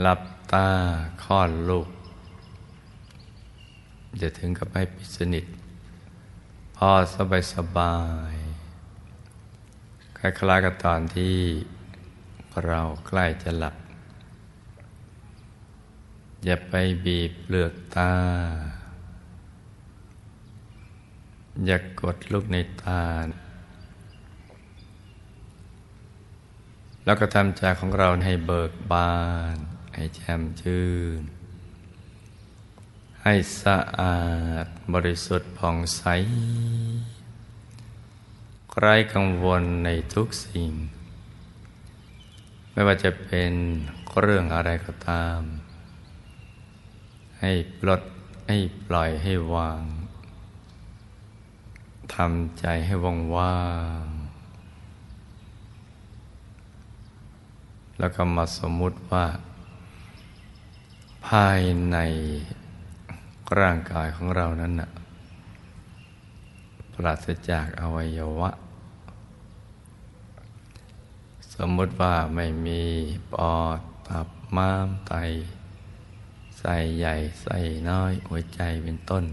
หลับตาคลอดลูกจะถึงกับให้ปิดสนิท พอสบายสบายคล้ายๆกับตอนที่เราใกล้จะหลับ อย่าไปบีบเปลือกตา อย่ากกดลูกในตา แล้วก็ทำใจของเราให้เบิกบาน ให้แจ่มชื่น ให้สะอาดบริสุทธิ์ผ่องใสไร้กังวลในทุกสิ่ง ไม่ว่าจะเป็นเรื่องอะไรก็ตาม ให้ปลดให้ปล่อยให้วางทำใจให้ว่างว่างแล้วก็มาสมมุติว่า ภายในร่างกายของเรานั้นนะปราศจากอวัยวะ สมมติว่าไม่มีปอดตับม้ามไตใส่ใหญ่ใส่น้อยหัวใจเป็นต้น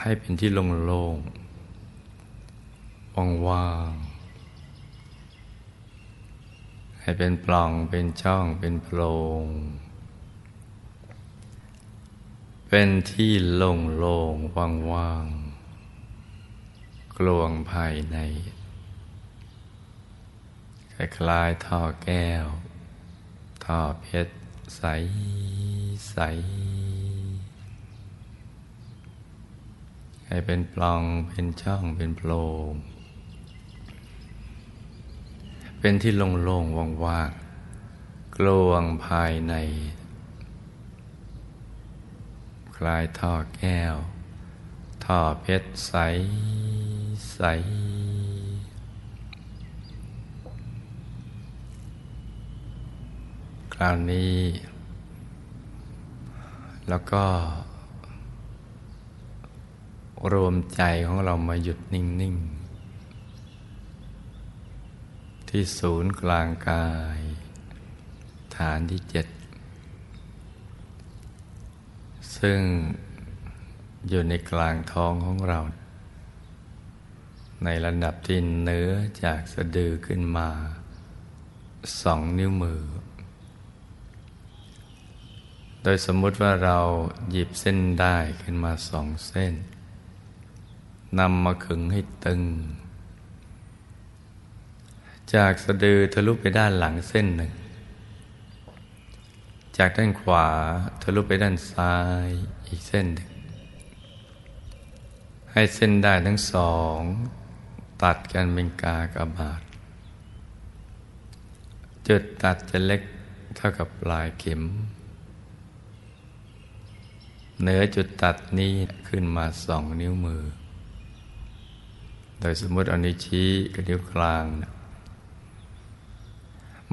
ให้เป็นที่โล่งๆว่างๆ ให้เป็นปล่องเป็นช่องเป็นโพรง เป็นที่โล่งโล่งว่างว่างกลวงภายในคล้ายๆท่อแก้ว ท่อเพชรใสใสให้เป็นปล่องเป็นช่องเป็นโพรง เป็นที่โล่งๆว่างๆกลวงภายใน คลายท่อแก้ว ท่อเพชรใสใสคราวนี้ แล้วก็ รวมใจของเรามาหยุดนิ่ง ๆ ที่ศูนย์กลางกาย ฐานที่เจ็ด ซึ่งอยู่ในกลางท้องของเรา ในระดับที่เนื้อจากสะดือขึ้นมาสองนิ้วมือ โดยสมมุติว่าเราหยิบเส้นได้ขึ้นมาสองเส้นนำมาขึงให้ตึง จากสะดือทะลุไปด้านหลังเส้นหนึ่ง จากด้านขวาทะลุไปด้านซ้ายอีกเส้นหนึ่ง ให้เส้นได้ทั้งสอง ตัดกันเป็นกากบาท จุดตัดจะเล็กเท่ากับปลายเข็ม เหนือจุดตัดนี้ขึ้นมาสองนิ้วมือ โดยสมมติเอานิ้วชี้กับนิ้วกลางนะ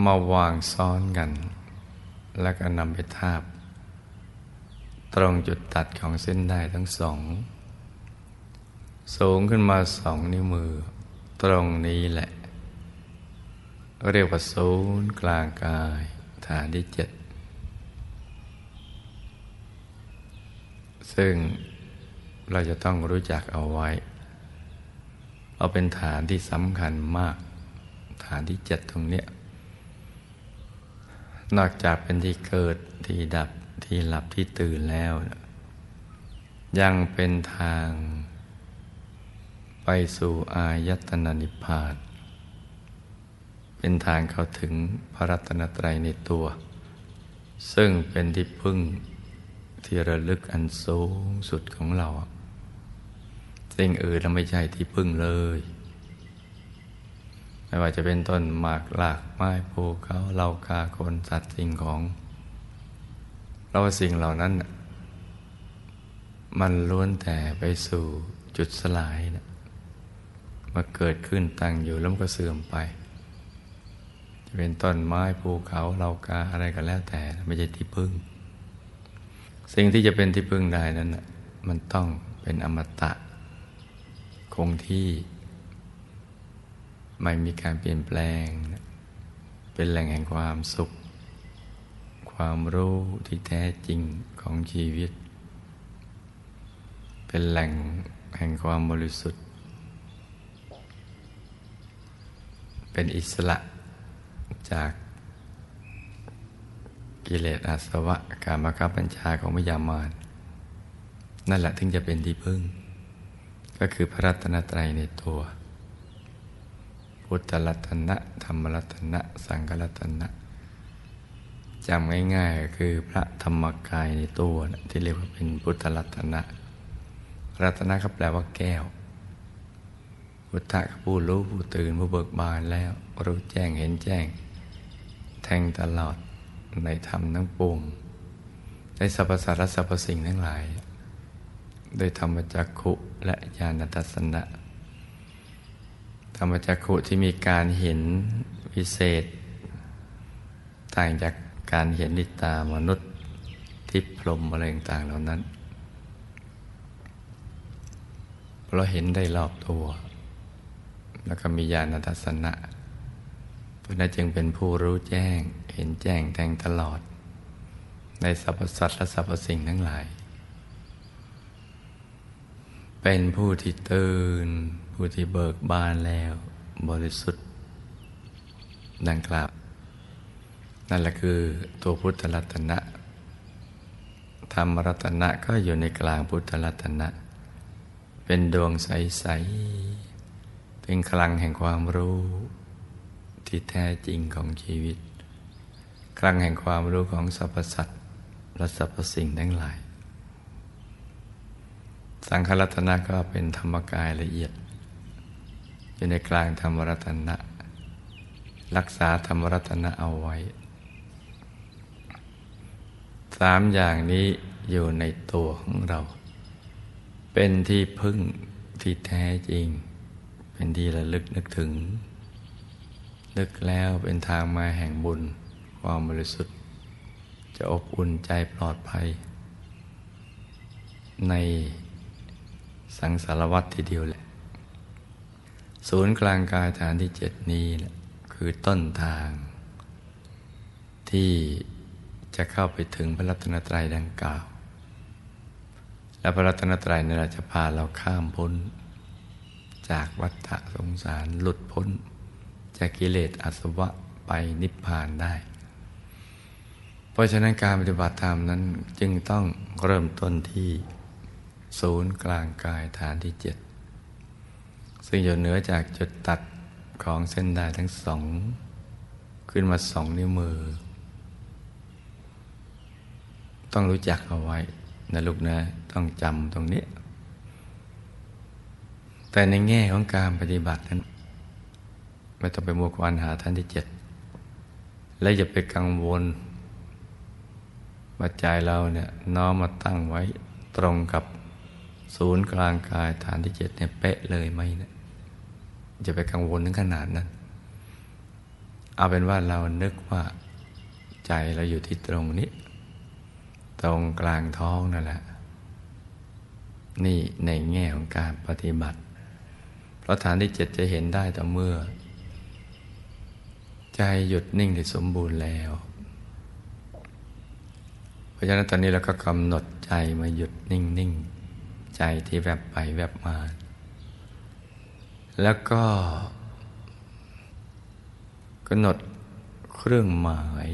มาวางซ้อนกัน แล้วก็นำไปทาบ ตรงจุดตัดของเส้นได้ทั้งสอง สูงขึ้นมาสองนิ้วมือ ตรงนี้แหละ เรียกว่าศูนย์กลางกาย ฐานที่เจ็ดซึ่งเราจะต้องรู้จักเอาไว้ เอาเป็นฐานที่สำคัญมาก ฐานที่เจ็ดตรงเนี้ย นอกจากเป็นที่เกิดที่ดับที่หลับที่ตื่นแล้ว ยังเป็นทาง ไปสู่อายตนะนิพพานเป็นทางเข้าถึงพระรัตนตรัยในตัว ซึ่งเป็นที่พึ่งที่ระลึกอันสูงสุดของเรา สิ่งอื่นไม่ใช่ที่พึ่งเลย ไม่ว่าจะเป็นต้นหมากหลากไม้ภูเขาเหล่ากาคนสัตว์สิ่งของ เราสิ่งเหล่านั้น มันล้วนแต่ไปสู่จุดสลายนะมาเกิดขึ้นตั้งอยู่แล้วมันก็เสื่อมไป จะเป็นต้นไม้ภูเขาเหล่ากาอะไรก็แล้วแต่ไม่ใช่ที่พึ่ง สิ่งที่จะเป็นที่พึ่งได้นั้นมันต้องเป็นอมตะคงที่ ไม่มีการเปลี่ยนแปลง เป็นแหล่งแห่งความสุข ความรู้ที่แท้จริงของชีวิต เป็นแหล่งแห่งความบริสุทธิ์ เป็นอิสระจากกิเลสอาสวะการมาคับบัญชาของมยามานนั่นแหละถึงจะเป็นที่พึ่ง ก็คือพระรัตนตรัยในตัว พุทธรัตนะ ธรรมรัตนะ สังฆรัตนะจำง่ายๆก็คือพระธรรมกายในตัวนะที่เรียกว่าเป็นพุทธรัตนะ รัตนะก็แปลว่าแก้ว พุทธะก็ผู้รู้ผู้ตื่นผู้เบิกบานแล้ว รู้แจ้งเห็นแจ้ง แทงตลอดในธรรมทั้งปวงในสรรพสัตว์และสรรพสิ่งทั้งหลาย โดยธรรมจักขุและญาณทัศนะ ธรรมจักขุที่มีการเห็นวิเศษ ต่างจากการเห็นนิตามนุษย์ทิพพรมอะไรต่างเหล่านั้นเราเห็นได้รอบตัว แล้วก็มีญาณทัศนะเพราะนั้นจึงเป็นผู้รู้แจ้ง เห็นแจ้งแทงตลอด ในสรรพสัตว์และสรรพสิ่งทั้งหลาย เป็นผู้ที่ตื่น ผู้ที่เบิกบานแล้ว บริสุทธิ์ดังกล่าวนั่นแหละคือตัวพุทธรัตนะ ธรรมรัตนะก็อยู่ในกลางพุทธรัตนะ เป็นดวงใส ๆ เป็นคลังแห่งความรู้ที่แท้จริงของชีวิตครั้งแห่งความรู้ของสรรพสัตว์และสรรพสิ่งทั้งหลาย สังขรัตนะก็เป็นธรรมกายละเอียด อยู่ในกลางธรรมรัตนะ รักษาธรรมรัตนะเอาไว้ สามอย่างนี้อยู่ในตัวของเรา เป็นที่พึ่งที่แท้จริง เป็นที่ระลึกนึกถึง นึกแล้วเป็นทางมาแห่งบุญความบริสุทธิ์ จะอบอุ่นใจปลอดภัย ในสังสารวัตรทีเดียวแหละ ศูนย์กลางกายฐานที่เจ็ดนี้นะคือต้นทาง ที่จะเข้าไปถึงพระรัตนตรัยดังกล่าว และพระรัตนตรัยนี่จะพาเราข้ามพ้น จากวัฏสงสารหลุดพ้น จากกิเลสอาสวะไปนิพพานได้ เพราะฉะนั้นการปฏิบัติธรรมนั้นจึงต้องเริ่มต้นที่ศูนย์กลางกายฐานที่เจ็ด ซึ่งอยู่เหนือจากจุดตัดของเส้นได้ทั้งสอง ขึ้นมาสองนิ้วมือ ต้องรู้จักเอาไว้นะลูกนะ ต้องจำตรงนี้ แต่ในแง่ของการปฏิบัตินั้นไม่ต้องไปมัวควานหาท่านที่เจ็ด และอย่าไปกังวลว่าใจเราเนี่ยน้อมมาตั้งไว้ตรงกับศูนย์กลางกายฐานที่เจ็ดเนี่ยเป๊ะเลยไหมเนะี่ ยจะไปกังวลถึงขนาดนั้น เอาเป็นว่าเรานึกว่าใจเราอยู่ที่ตรงนี้ ตรงกลางท้องนั่นแหละ นี่ในแง่ของการปฏิบัติ เพราะฐานที่เจ็ดจะเห็นได้แต่เมื่อ ใจหยุดนิ่งได้สมบูรณ์แล้ว เพราะฉะนั้นตอนนี้เราก็กำหนดใจมาหยุดนิ่งนิ่งใจที่แวบไปแวบมา แล้วก็กำหนดเครื่องหมาย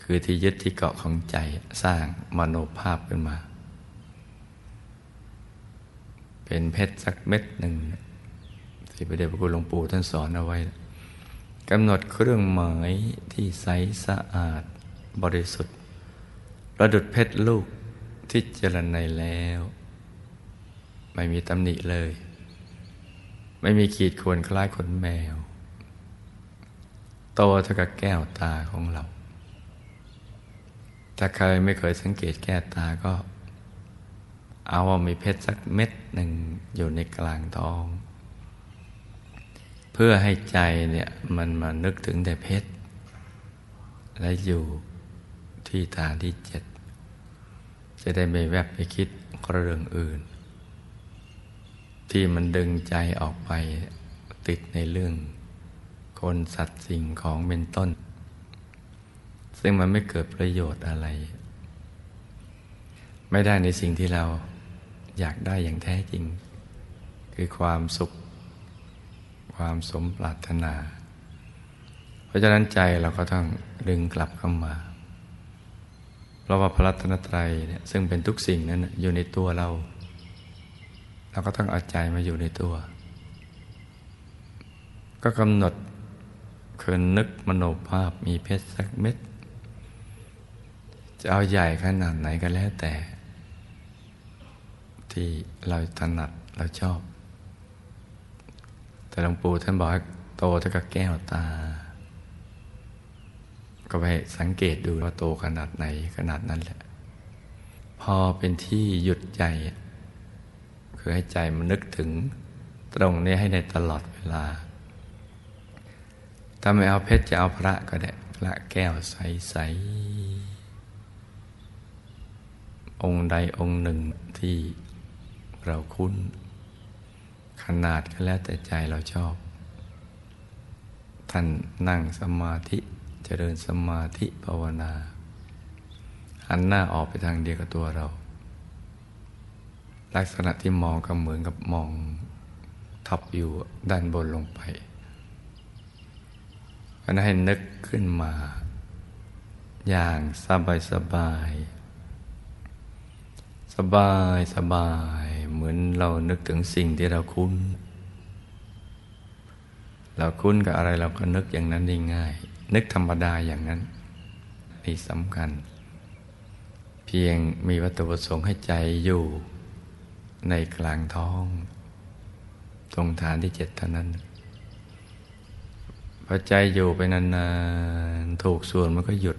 คือที่ยึดที่เกาะของใจสร้างมโนภาพขึ้นมา เป็นเพชรสักเม็ดหนึ่งที่พระเดชพระคุณหลวงปู่ท่านสอนเอาไว้กำหนดเครื่องหมายที่ใสสะอาดบริสุทธิ์ ประดุดเพชรลูกที่เจริญในแล้ว ไม่มีตำหนิเลย ไม่มีขีดข่วนคล้ายขนแมว โตเท่ากับแก้วตาของเรา ถ้าเคยไม่เคยสังเกตแก้วตาก็ เอาว่ามีเพชรสักเม็ดหนึ่งอยู่ในกลางท้อง เพื่อให้ใจเนี่ยมันมานึกถึงแต่เพชร และอยู่ที่ฐานที่เจ็ด จะได้ไม่แวบไปคิดเรื่องอื่น ที่มันดึงใจออกไปติดในเรื่อง คนสัตว์สิ่งของเป็นต้น ซึ่งมันไม่เกิดประโยชน์อะไร ไม่ได้ในสิ่งที่เราอยากได้อย่างแท้จริง คือความสุข ความสมปรารถนา เพราะฉะนั้นใจเราก็ต้องดึงกลับเข้ามาเพราะว่าพระรัตนตรัยเนี่ยซึ่งเป็นทุกสิ่งนั้นอยู่ในตัวเรา เราก็ต้องเอาใจมาอยู่ในตัว ก็กำหนดคืนนึกมโนภาพมีเพชรสักเม็ด จะเอาใหญ่ขนาดไหนก็แล้วแต่ ที่เราถนัดเราชอบ แต่หลวงปู่ท่านบอกให้โตเท่ากับแก้วตา ก็ไปสังเกตดูว่าโตขนาดไหนขนาดนั้นแหละ พอเป็นที่หยุดใจ คือให้ใจมันนึกถึงตรงนี้ให้ในตลอดเวลา ถ้าไม่เอาเพชรจะเอาพระก็ได้ พระแก้วใส ๆ องค์ใดองค์หนึ่งที่เราคุ้น ขนาดก็แล้วแต่ใจเราชอบ ท่านนั่งสมาธิเจริญสมาธิภาวนา หันหน้าออกไปทางเดียวกับตัวเรา ลักษณะที่มองก็เหมือนกับมองทับอยู่ด้านบนลงไปอันนั้นให้นึกขึ้นมา อย่างสบายสบาย สบายสบาย เหมือนเรานึกถึงสิ่งที่เราคุ้น เราคุ้นกับอะไรเราก็นึกอย่างนั้นได้ง่าย นึกธรรมดาอย่างนั้นนี่สำคัญ เพียงมีวัตถุประสงค์ให้ใจอยู่ ในกลางท้อง ตรงฐานที่เจ็ดเท่านั้นพอใจอยู่ไปนานๆถูกส่วนมันก็หยุด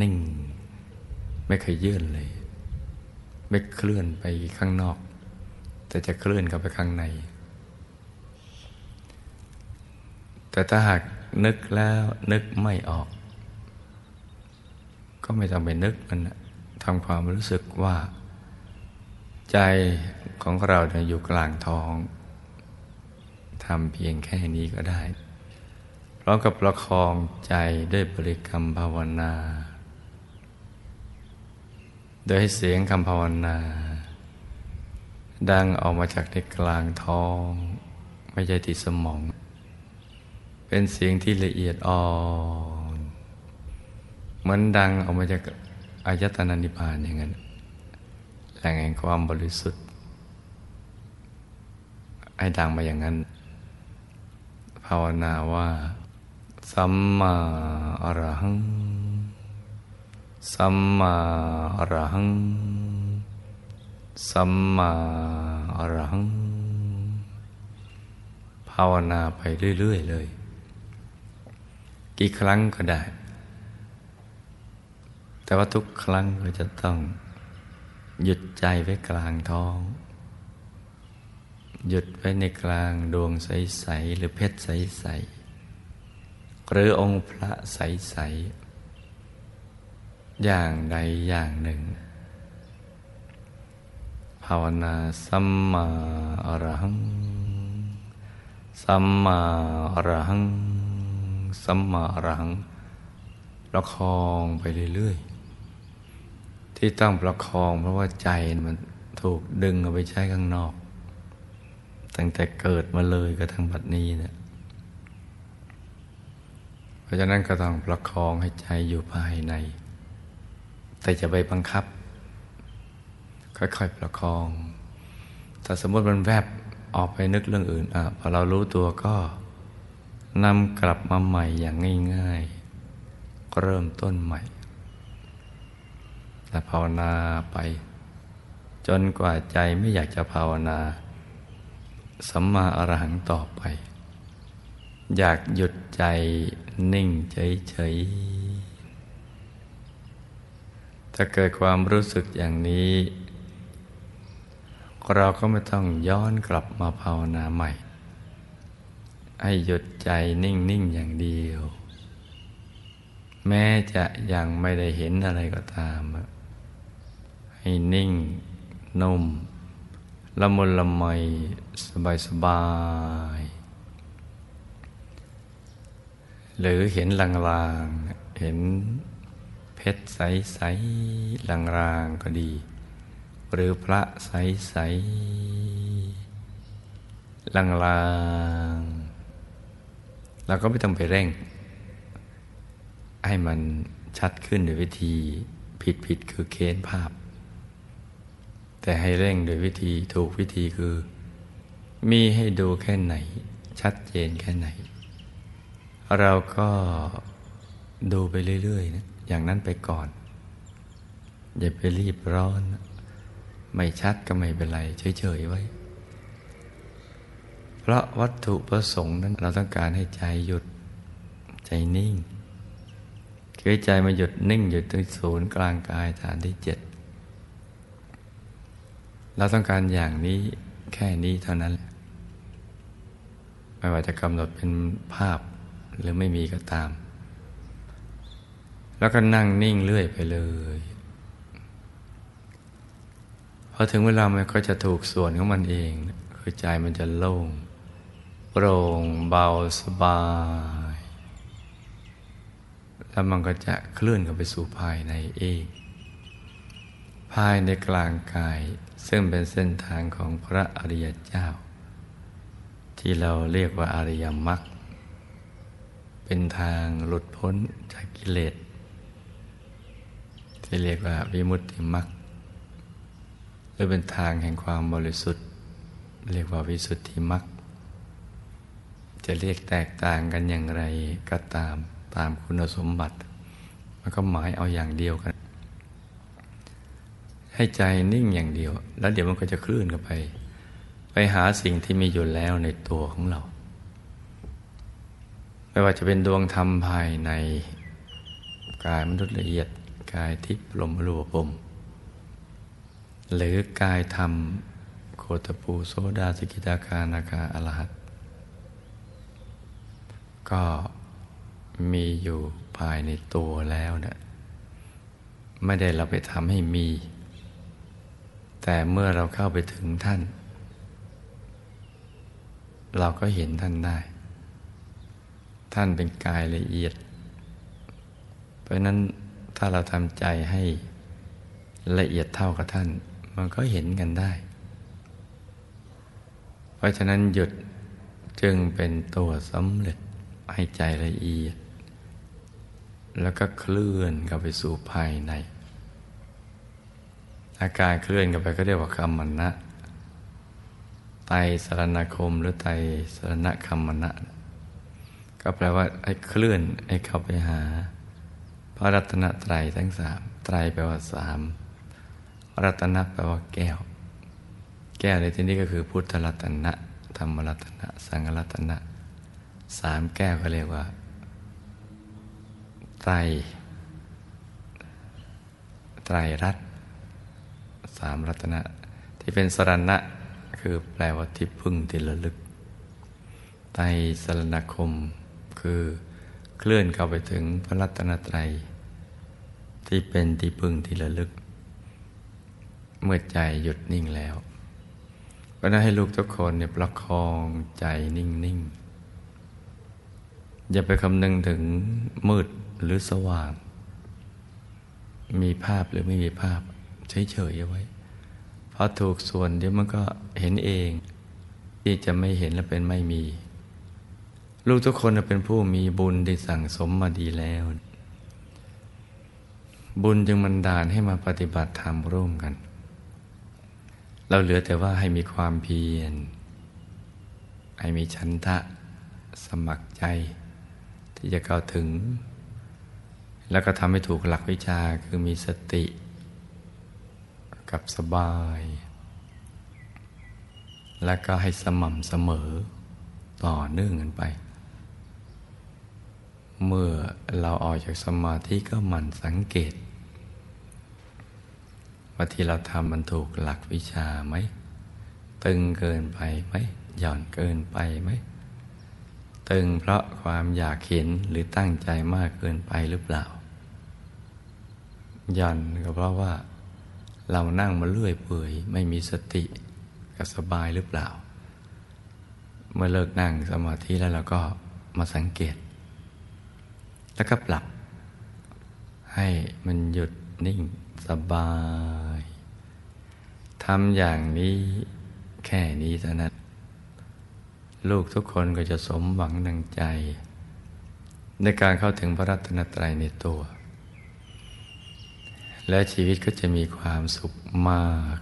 นิ่ง ไม่เคยยื่นเลย ไม่เคลื่อนไปข้างนอก แต่จะเคลื่อนเข้าไปข้างใน แต่ถ้าหากนึกแล้วนึกไม่ออก ก็ไม่ต้องไปนึกมันทำความรู้สึกว่า ใจของเราเนี่ยอยู่กลางท้องทำเพียงแค่นี้ก็ได้พร้อมกับประคองใจด้วยบริกรรมภาวนา โดยให้เสียงคำภาวนา ดังออกมาจากในกลางท้อง ไม่ใช่ที่สมอง เป็นเสียงที่ละเอียดอ่อนเหมือนดังออกมาจากอายตนะนิพพานอย่างนั้น แหล่งแห่งความบริสุทธิ์ ให้ดังมาอย่างนั้น ภาวนาว่า สัมมาอรหัง สัมมาอรหัง สัมมาอรหัง ภาวนาไปเรื่อย ๆ เลย กี่ครั้งก็ได้ แต่ว่าทุกครั้งเราจะต้อง หยุดใจไว้กลางท้อง หยุดไว้ในกลางดวงใส ๆ หรือเพชรใส ๆ หรือองค์พระใส ๆ อย่างใดอย่างหนึ่ง ภาวนาสัมมาอรหัง สัมมาอรหัง สัมมาอรหังประคองไปเรื่อย ๆ ที่ต้องประคองเพราะว่าใจมันถูกดึงเอาไปใช้ข้างนอก ตั้งแต่เกิดมาเลยกระทั่งบัดนี้เนะี่ยเพราะฉะนั้นก็ต้องประคองให้ใจอยู่ภายใน แต่จะไปบังคับ ค่อยๆประคอง ถ้าสมมติมันแวบออกไปนึกเรื่องอื่นอะพอเรารู้ตัวก็นำกลับมาใหม่อย่างง่าย ๆ เริ่มต้นใหม่ และภาวนาไป จนกว่าใจไม่อยากจะภาวนา สัมมาอรหังต่อไป อยากหยุดใจนิ่งเฉยๆถ้าเกิดความรู้สึกอย่างนี้ เราก็ไม่ต้องย้อนกลับมาภาวนาใหม่ ให้หยุดใจนิ่งๆอย่างเดียวแม้จะยังไม่ได้เห็นอะไรก็ตาม ให้นิ่ง นุ่ม ละมุนละไมสบายๆหรือเห็นลางๆ เห็นเพชรใสๆลางๆก็ดี หรือพระใสๆลางๆเราก็ไม่ต้องไปเร่ง ให้มันชัดขึ้นโดยวิธีผิดๆคือเค้นภาพ แต่ให้เร่งโดยวิธีถูกวิธีคือ มีให้ดูแค่ไหน ชัดเจนแค่ไหน เราก็ดูไปเรื่อยๆนะอย่างนั้นไปก่อน อย่าไปรีบร้อน ไม่ชัดก็ไม่เป็นไร เฉยๆไว้ เพราะวัตถุประสงค์นั้น เราต้องการให้ใจหยุดใจนิ่งคือใจมาหยุดนิ่งหยุดตรงศูนย์กลางกายฐานที่เจ็ด เราต้องการอย่างนี้แค่นี้เท่านั้น ไม่ว่าจะกำหนดเป็นภาพหรือไม่มีก็ตาม แล้วก็นั่งนิ่งเรื่อยไปเลยพอถึงเวลามันก็จะถูกส่วนของมันเอง คือใจมันจะโล่งโปร่งเบาสบาย แล้วมันก็จะเคลื่อนกันไปสู่ภายในเอง ภายในกลางกาย ซึ่งเป็นเส้นทางของพระอริยเจ้า ที่เราเรียกว่าอริยมรรคเป็นทางหลุดพ้นจากกิเลสที่เรียกว่าวิมุตติมรรคหรือเป็นทางแห่งความบริสุทธิ์ เรียกว่าวิสุทธิมรรคจะเรียกแตกต่างกันอย่างไรก็ตามตามคุณสมบัติ มันก็หมายเอาอย่างเดียวกัน ให้ใจนิ่งอย่างเดียว แล้วเดี๋ยวมันก็จะคลื่นกันไป ไปหาสิ่งที่มีอยู่แล้วในตัวของเรา ไม่ว่าจะเป็นดวงธรรมภายในกายมนุษย์ละเอียดกายทิพย์ลมรูปมหรือกายธรรมโคตปูโซดาสกิตาคานาคาอรหัตก็มีอยู่ภายในตัวแล้วเนะี่ยไม่ได้เราไปทำให้มี แต่เมื่อเราเข้าไปถึงท่าน เราก็เห็นท่านได้ ท่านเป็นกายละเอียด เพราะนั้นถ้าเราทำใจให้ละเอียดเท่ากับท่าน มันก็เห็นกันได้ เพราะฉะนั้นหยุดจึงเป็นตัวสำเร็จให้ใจละเอียด แล้วก็เคลื่อนเข้าไปสู่ภายใน อาการเคลื่อนกันไปก็เรียกว่าคำมณะไตสรณคมหรือไตสรณคำมณะก็แปลว่าไอ้เคลื่อนไอ้เข้าไปหา พระรัตนตรัยทั้งสามไตรแปลว่าสามรัตนะแปลว่าแก้ว แก้วในที่นี้ก็คือพุทธรัตนะธรรมรัตนะ สังฆรัตนะสามแก้วก็เรียกว่าไตรไตรรัต สามรัตนะ ที่เป็นสรณะคือแปลว่าที่พึ่งที่ระลึกไตรสรณคม คือเคลื่อนเข้าไปถึงพระรัตนตรัย ที่เป็นที่พึ่งที่ระลึก เมื่อใจหยุดนิ่งแล้วก็น่าให้ลูกทุกคนเนี่ยประคองใจนิ่งๆ อย่าไปคำนึงถึงมืดหรือสว่าง มีภาพหรือไม่มีภาพเฉยๆเอาไว้ พราะถูกส่วนเดี๋ยวมันก็เห็นเอง ที่จะไม่เห็นและเป็นไม่มี ลูกทุกคนเป็นผู้มีบุญที่สั่งสมมาดีแล้ว บุญจึงมันดานให้มาปฏิบัติธรรมร่วมกัน เราเหลือแต่ว่าให้มีความเพียร ให้มีชันทะสมัครใจ ที่จะเข้าถึง แล้วก็ทำให้ถูกหลักวิชาคือมีสติ กับสบาย และก็ให้สม่ำเสมอต่อเนื่องกันไป เมื่อเราออกจากสมาธิก็หมั่นสังเกต ว่าที่เราทำมันถูกหลักวิชาไหม ตึงเกินไปไหม หย่อนเกินไปไหม ตึงเพราะความอยากเห็นหรือตั้งใจมากเกินไปหรือเปล่าหย่อนก็เพราะว่า เรานั่งมาเลื่อยเปื่อยไม่มีสติกับสบายหรือเปล่า เมื่อเลิกนั่งสมาธิแล้วเราก็มาสังเกต แล้วก็ปรับ ให้มันหยุดนิ่งสบายทำอย่างนี้แค่นี้เท่านั้นลูกทุกคนก็จะสมหวังดังใจ ในการเข้าถึงพระรัตนตรัยในตัว และชีวิตก็จะมีความสุขมาก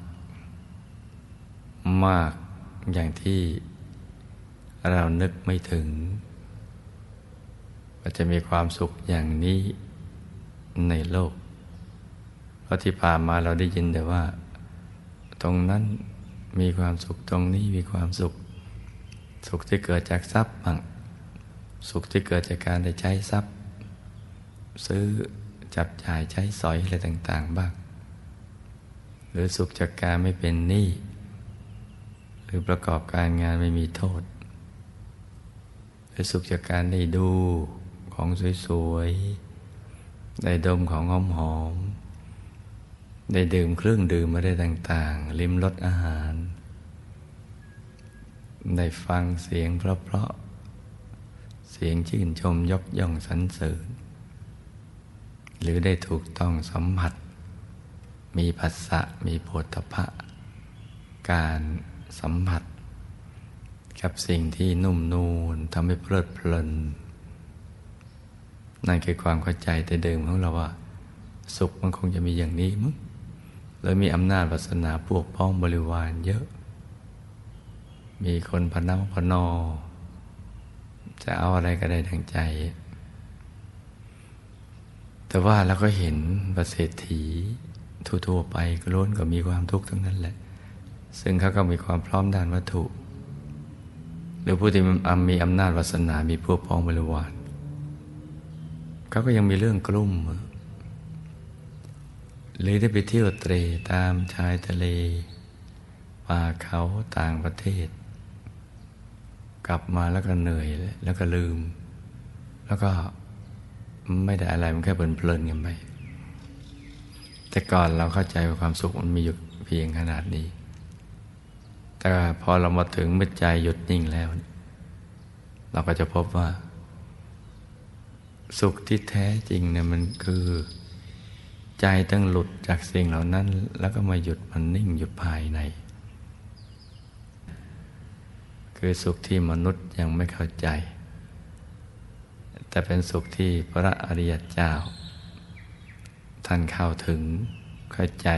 มากอย่างที่เรานึกไม่ถึงว่าจะมีความสุขอย่างนี้ในโลก เพราะที่ผ่านมาเราได้ยินแต่ว่า ตรงนั้นมีความสุขตรงนี้มีความสุข สุขที่เกิดจากทรัพย์บ้างสุขที่เกิดจากการได้ใช้ทรัพย์ ซื้อ จับจ่ายใช้สอยอะไรต่าง ๆ บ้าง หรือสุขจากการไม่เป็นหนี้หรือประกอบการงานไม่มีโทษ หรือสุขจากการได้ดูของสวยๆ ได้ดมของหอมๆ ได้ดื่มเครื่องดื่มมาได้ต่าง ๆ ลิ้มรสอาหาร ได้ฟังเสียงเพราะๆเสียงชื่นชมยกย่องสรรเสริญ หรือได้ถูกต้องสัมผัส มีภาษะมีโพธพะ การสัมผัส กับสิ่งที่นุ่มนูนทำให้เพลิดเพลิน นั่นคือความเข้าใจแต่เดิมของเราว่า สุขมันคงจะมีอย่างนี้มั้งเลยมีอำนาจวาสนาพวกพ้องบริวารเยอะ มีคนพนักพนอ จะเอาอะไรก็ได้ดังใจ แต่ว่าเราก็เห็นประเศรษฐีทั่วๆไปก็ล้นก็มีความทุกข์ทั้งนั้นแหละ ซึ่งเขาก็มีความพร้อมด้านวัตถุ หรือผู้ที่มีอำนาจวาสนา มีพวกพ้องบริวารเขาก็ยังมีเรื่องกลุ่มหรือได้ไปเที่ยวเตรตามชายทะเล ป่าเขาต่างประเทศ กลับมาแล้วก็เหนื่อยแล้วก็ลืม แล้วก็ ไม่ได้อะไรมันแค่เพลินๆกันไปแต่ก่อนเราเข้าใจว่าความสุขมันมีอยู่เพียงขนาดนี้ แต่พอเรามาถึงเมื่อใจหยุดนิ่งแล้ว เราก็จะพบว่า สุขที่แท้จริงเนี่ยมันคือ ใจต้องหลุดจากสิ่งเหล่านั้น แล้วก็มาหยุดมันนิ่งอยู่ภายใน คือสุขที่มนุษย์ยังไม่เข้าใจ แต่เป็นสุขที่พระอริยเจ้า ท่านเข้าถึงเข้าใจ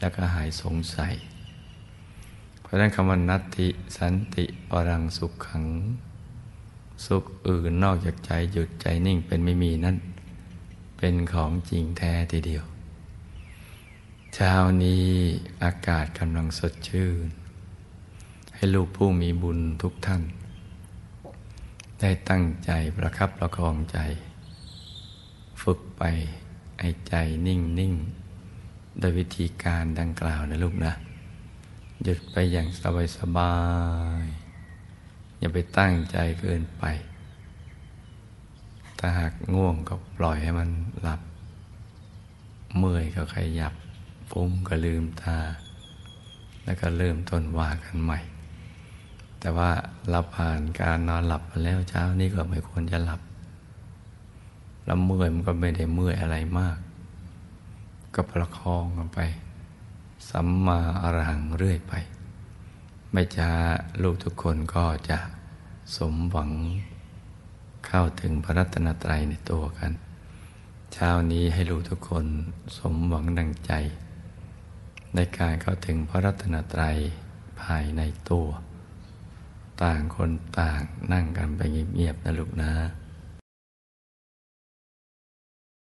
แล้วก็หายสงสัย เพราะนั้นคำว่านัตติสันติปรังสุขขัง สุขอื่นนอกจากใจหยุดใจนิ่งเป็นไม่มีนั่นเป็นของจริงแท้ทีเดียว เช้านี้อากาศกำลังสดชื่น ให้ลูกผู้มีบุญทุกท่าน ได้ตั้งใจประคับประคองใจ ฝึกไปให้ใจนิ่งนิ่งโดยวิธีการดังกล่าวนะลูกนะ หยุดไปอย่างสบายสบาย อย่าไปตั้งใจเกินไป ถ้าหากง่วงก็ปล่อยให้มันหลับ เมื่อยก็ขยับฟุ้งก็ลืมตา แล้วก็เริ่มต้นว่ากันใหม่ แต่ว่าเราผ่านการนอนหลับมาแล้วเช้านี้ก็ไม่ควรจะหลับแล้วเมื่อยมันก็ไม่ได้เมื่อยอะไรมาก ก็ประคองกันไป สัมมาอรหังเรื่อยไป ไม่ช้าลูกทุกคนก็จะสมหวังเข้าถึงพระรัตนตรัยในตัวกัน เช้านี้ให้ลูกทุกคนสมหวังดังใจ ในการเข้าถึงพระรัตนตรัยภายในตัว ต่างคนต่างนั่งกันไปเงียบๆนะลูกนะ